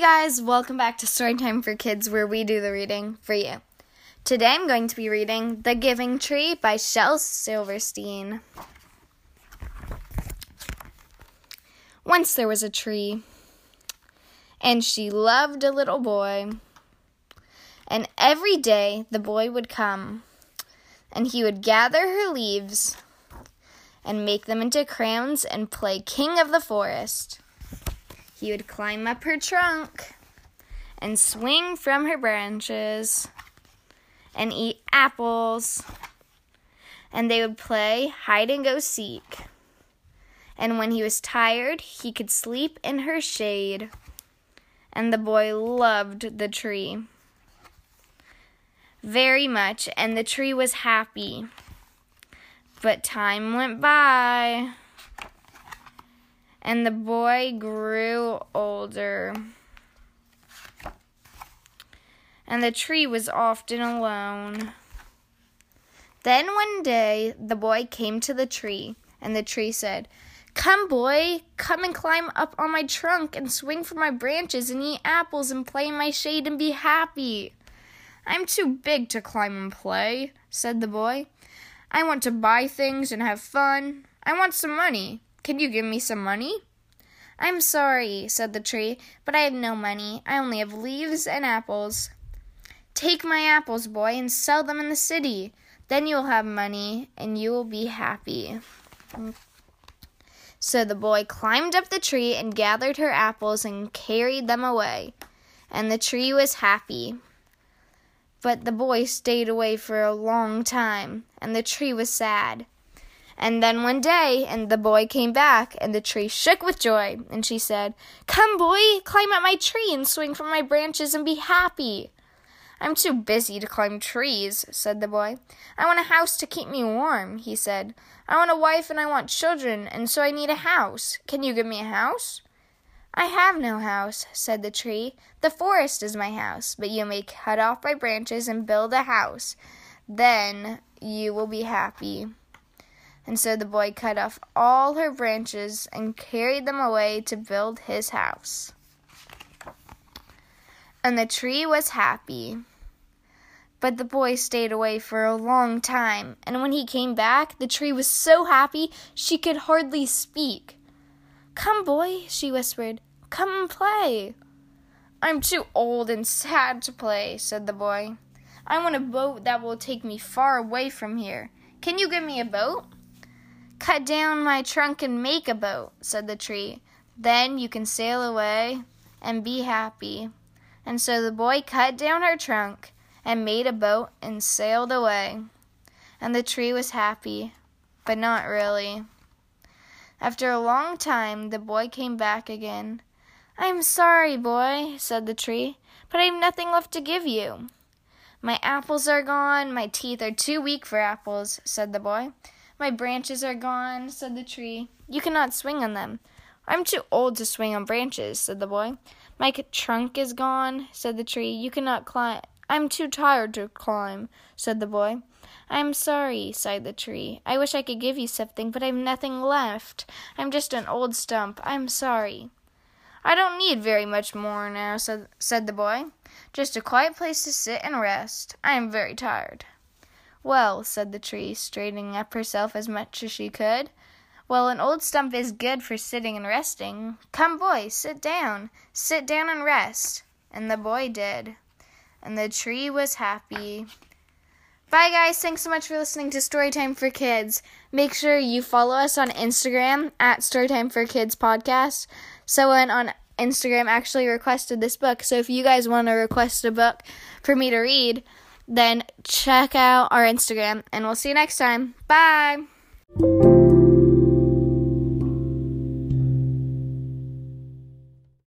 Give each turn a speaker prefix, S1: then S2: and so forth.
S1: Guys, welcome back to Storytime for Kids, where we do the reading for you. Today I'm going to be reading The Giving Tree by Shel Silverstein. Once there was a tree, and she loved a little boy. And every day the boy would come, and he would gather her leaves and make them into crowns and play king of the forest. He would climb up her trunk and swing from her branches and eat apples. And they would play hide and go seek. And when he was tired, he could sleep in her shade. And the boy loved the tree very much, and the tree was happy. But time went by and the boy grew older. And the tree was often alone. Then one day the boy came to the tree, and the tree said, Come, boy, come and climb up on my trunk and swing from my branches and eat apples and play in my shade and be happy. I'm too big to climb and play, said the boy. I want to buy things and have fun. I want some money. Can you give me some money? I'm sorry, said the tree, but I have no money. I only have leaves and apples. Take my apples, boy, and sell them in the city. Then you will have money and you will be happy. So the boy climbed up the tree and gathered her apples and carried them away. And the tree was happy. But the boy stayed away for a long time, and the tree was sad. And then one day, and the boy came back, and the tree shook with joy, and she said, Come, boy, climb up my tree and swing from my branches and be happy. I'm too busy to climb trees, said the boy. I want a house to keep me warm, he said. I want a wife and I want children, and so I need a house. Can you give me a house? I have no house, said the tree. The forest is my house, but you may cut off my branches and build a house. Then you will be happy. And so the boy cut off all her branches and carried them away to build his house. And the tree was happy. But the boy stayed away for a long time, and when he came back, the tree was so happy she could hardly speak. Come, boy, she whispered. Come and play. I'm too old and sad to play, said the boy. I want a boat that will take me far away from here. Can you give me a boat? Cut down my trunk and make a boat, said the tree. Then you can sail away and be happy. And so the boy cut down her trunk and made a boat and sailed away. And the tree was happy, but not really. After a long time, the boy came back again. I'm sorry, boy, said the tree, but I have nothing left to give you. My apples are gone. My teeth are too weak for apples, said the boy. My branches are gone, said the tree. You cannot swing on them. I'm too old to swing on branches, said the boy. My trunk is gone, said the tree. You cannot climb. I'm too tired to climb, said the boy. I'm sorry, sighed the tree. I wish I could give you something, but I've nothing left. I'm just an old stump. I'm sorry. I don't need very much more now, said, said the boy. Just a quiet place to sit and rest. I am very tired. Well, said the tree, straightening up herself as much as she could. Well, an old stump is good for sitting and resting. Come, boy, sit down. Sit down and rest. And the boy did. And the tree was happy. Bye, guys. Thanks so much for listening to Storytime for Kids. Make sure you follow us on Instagram at Storytime for Kids Podcast. Someone on Instagram actually requested this book. So if you guys want to request a book for me to read, then check out our Instagram and we'll see you next time. Bye.